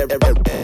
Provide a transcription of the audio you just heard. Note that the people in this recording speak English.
er, er, er, er.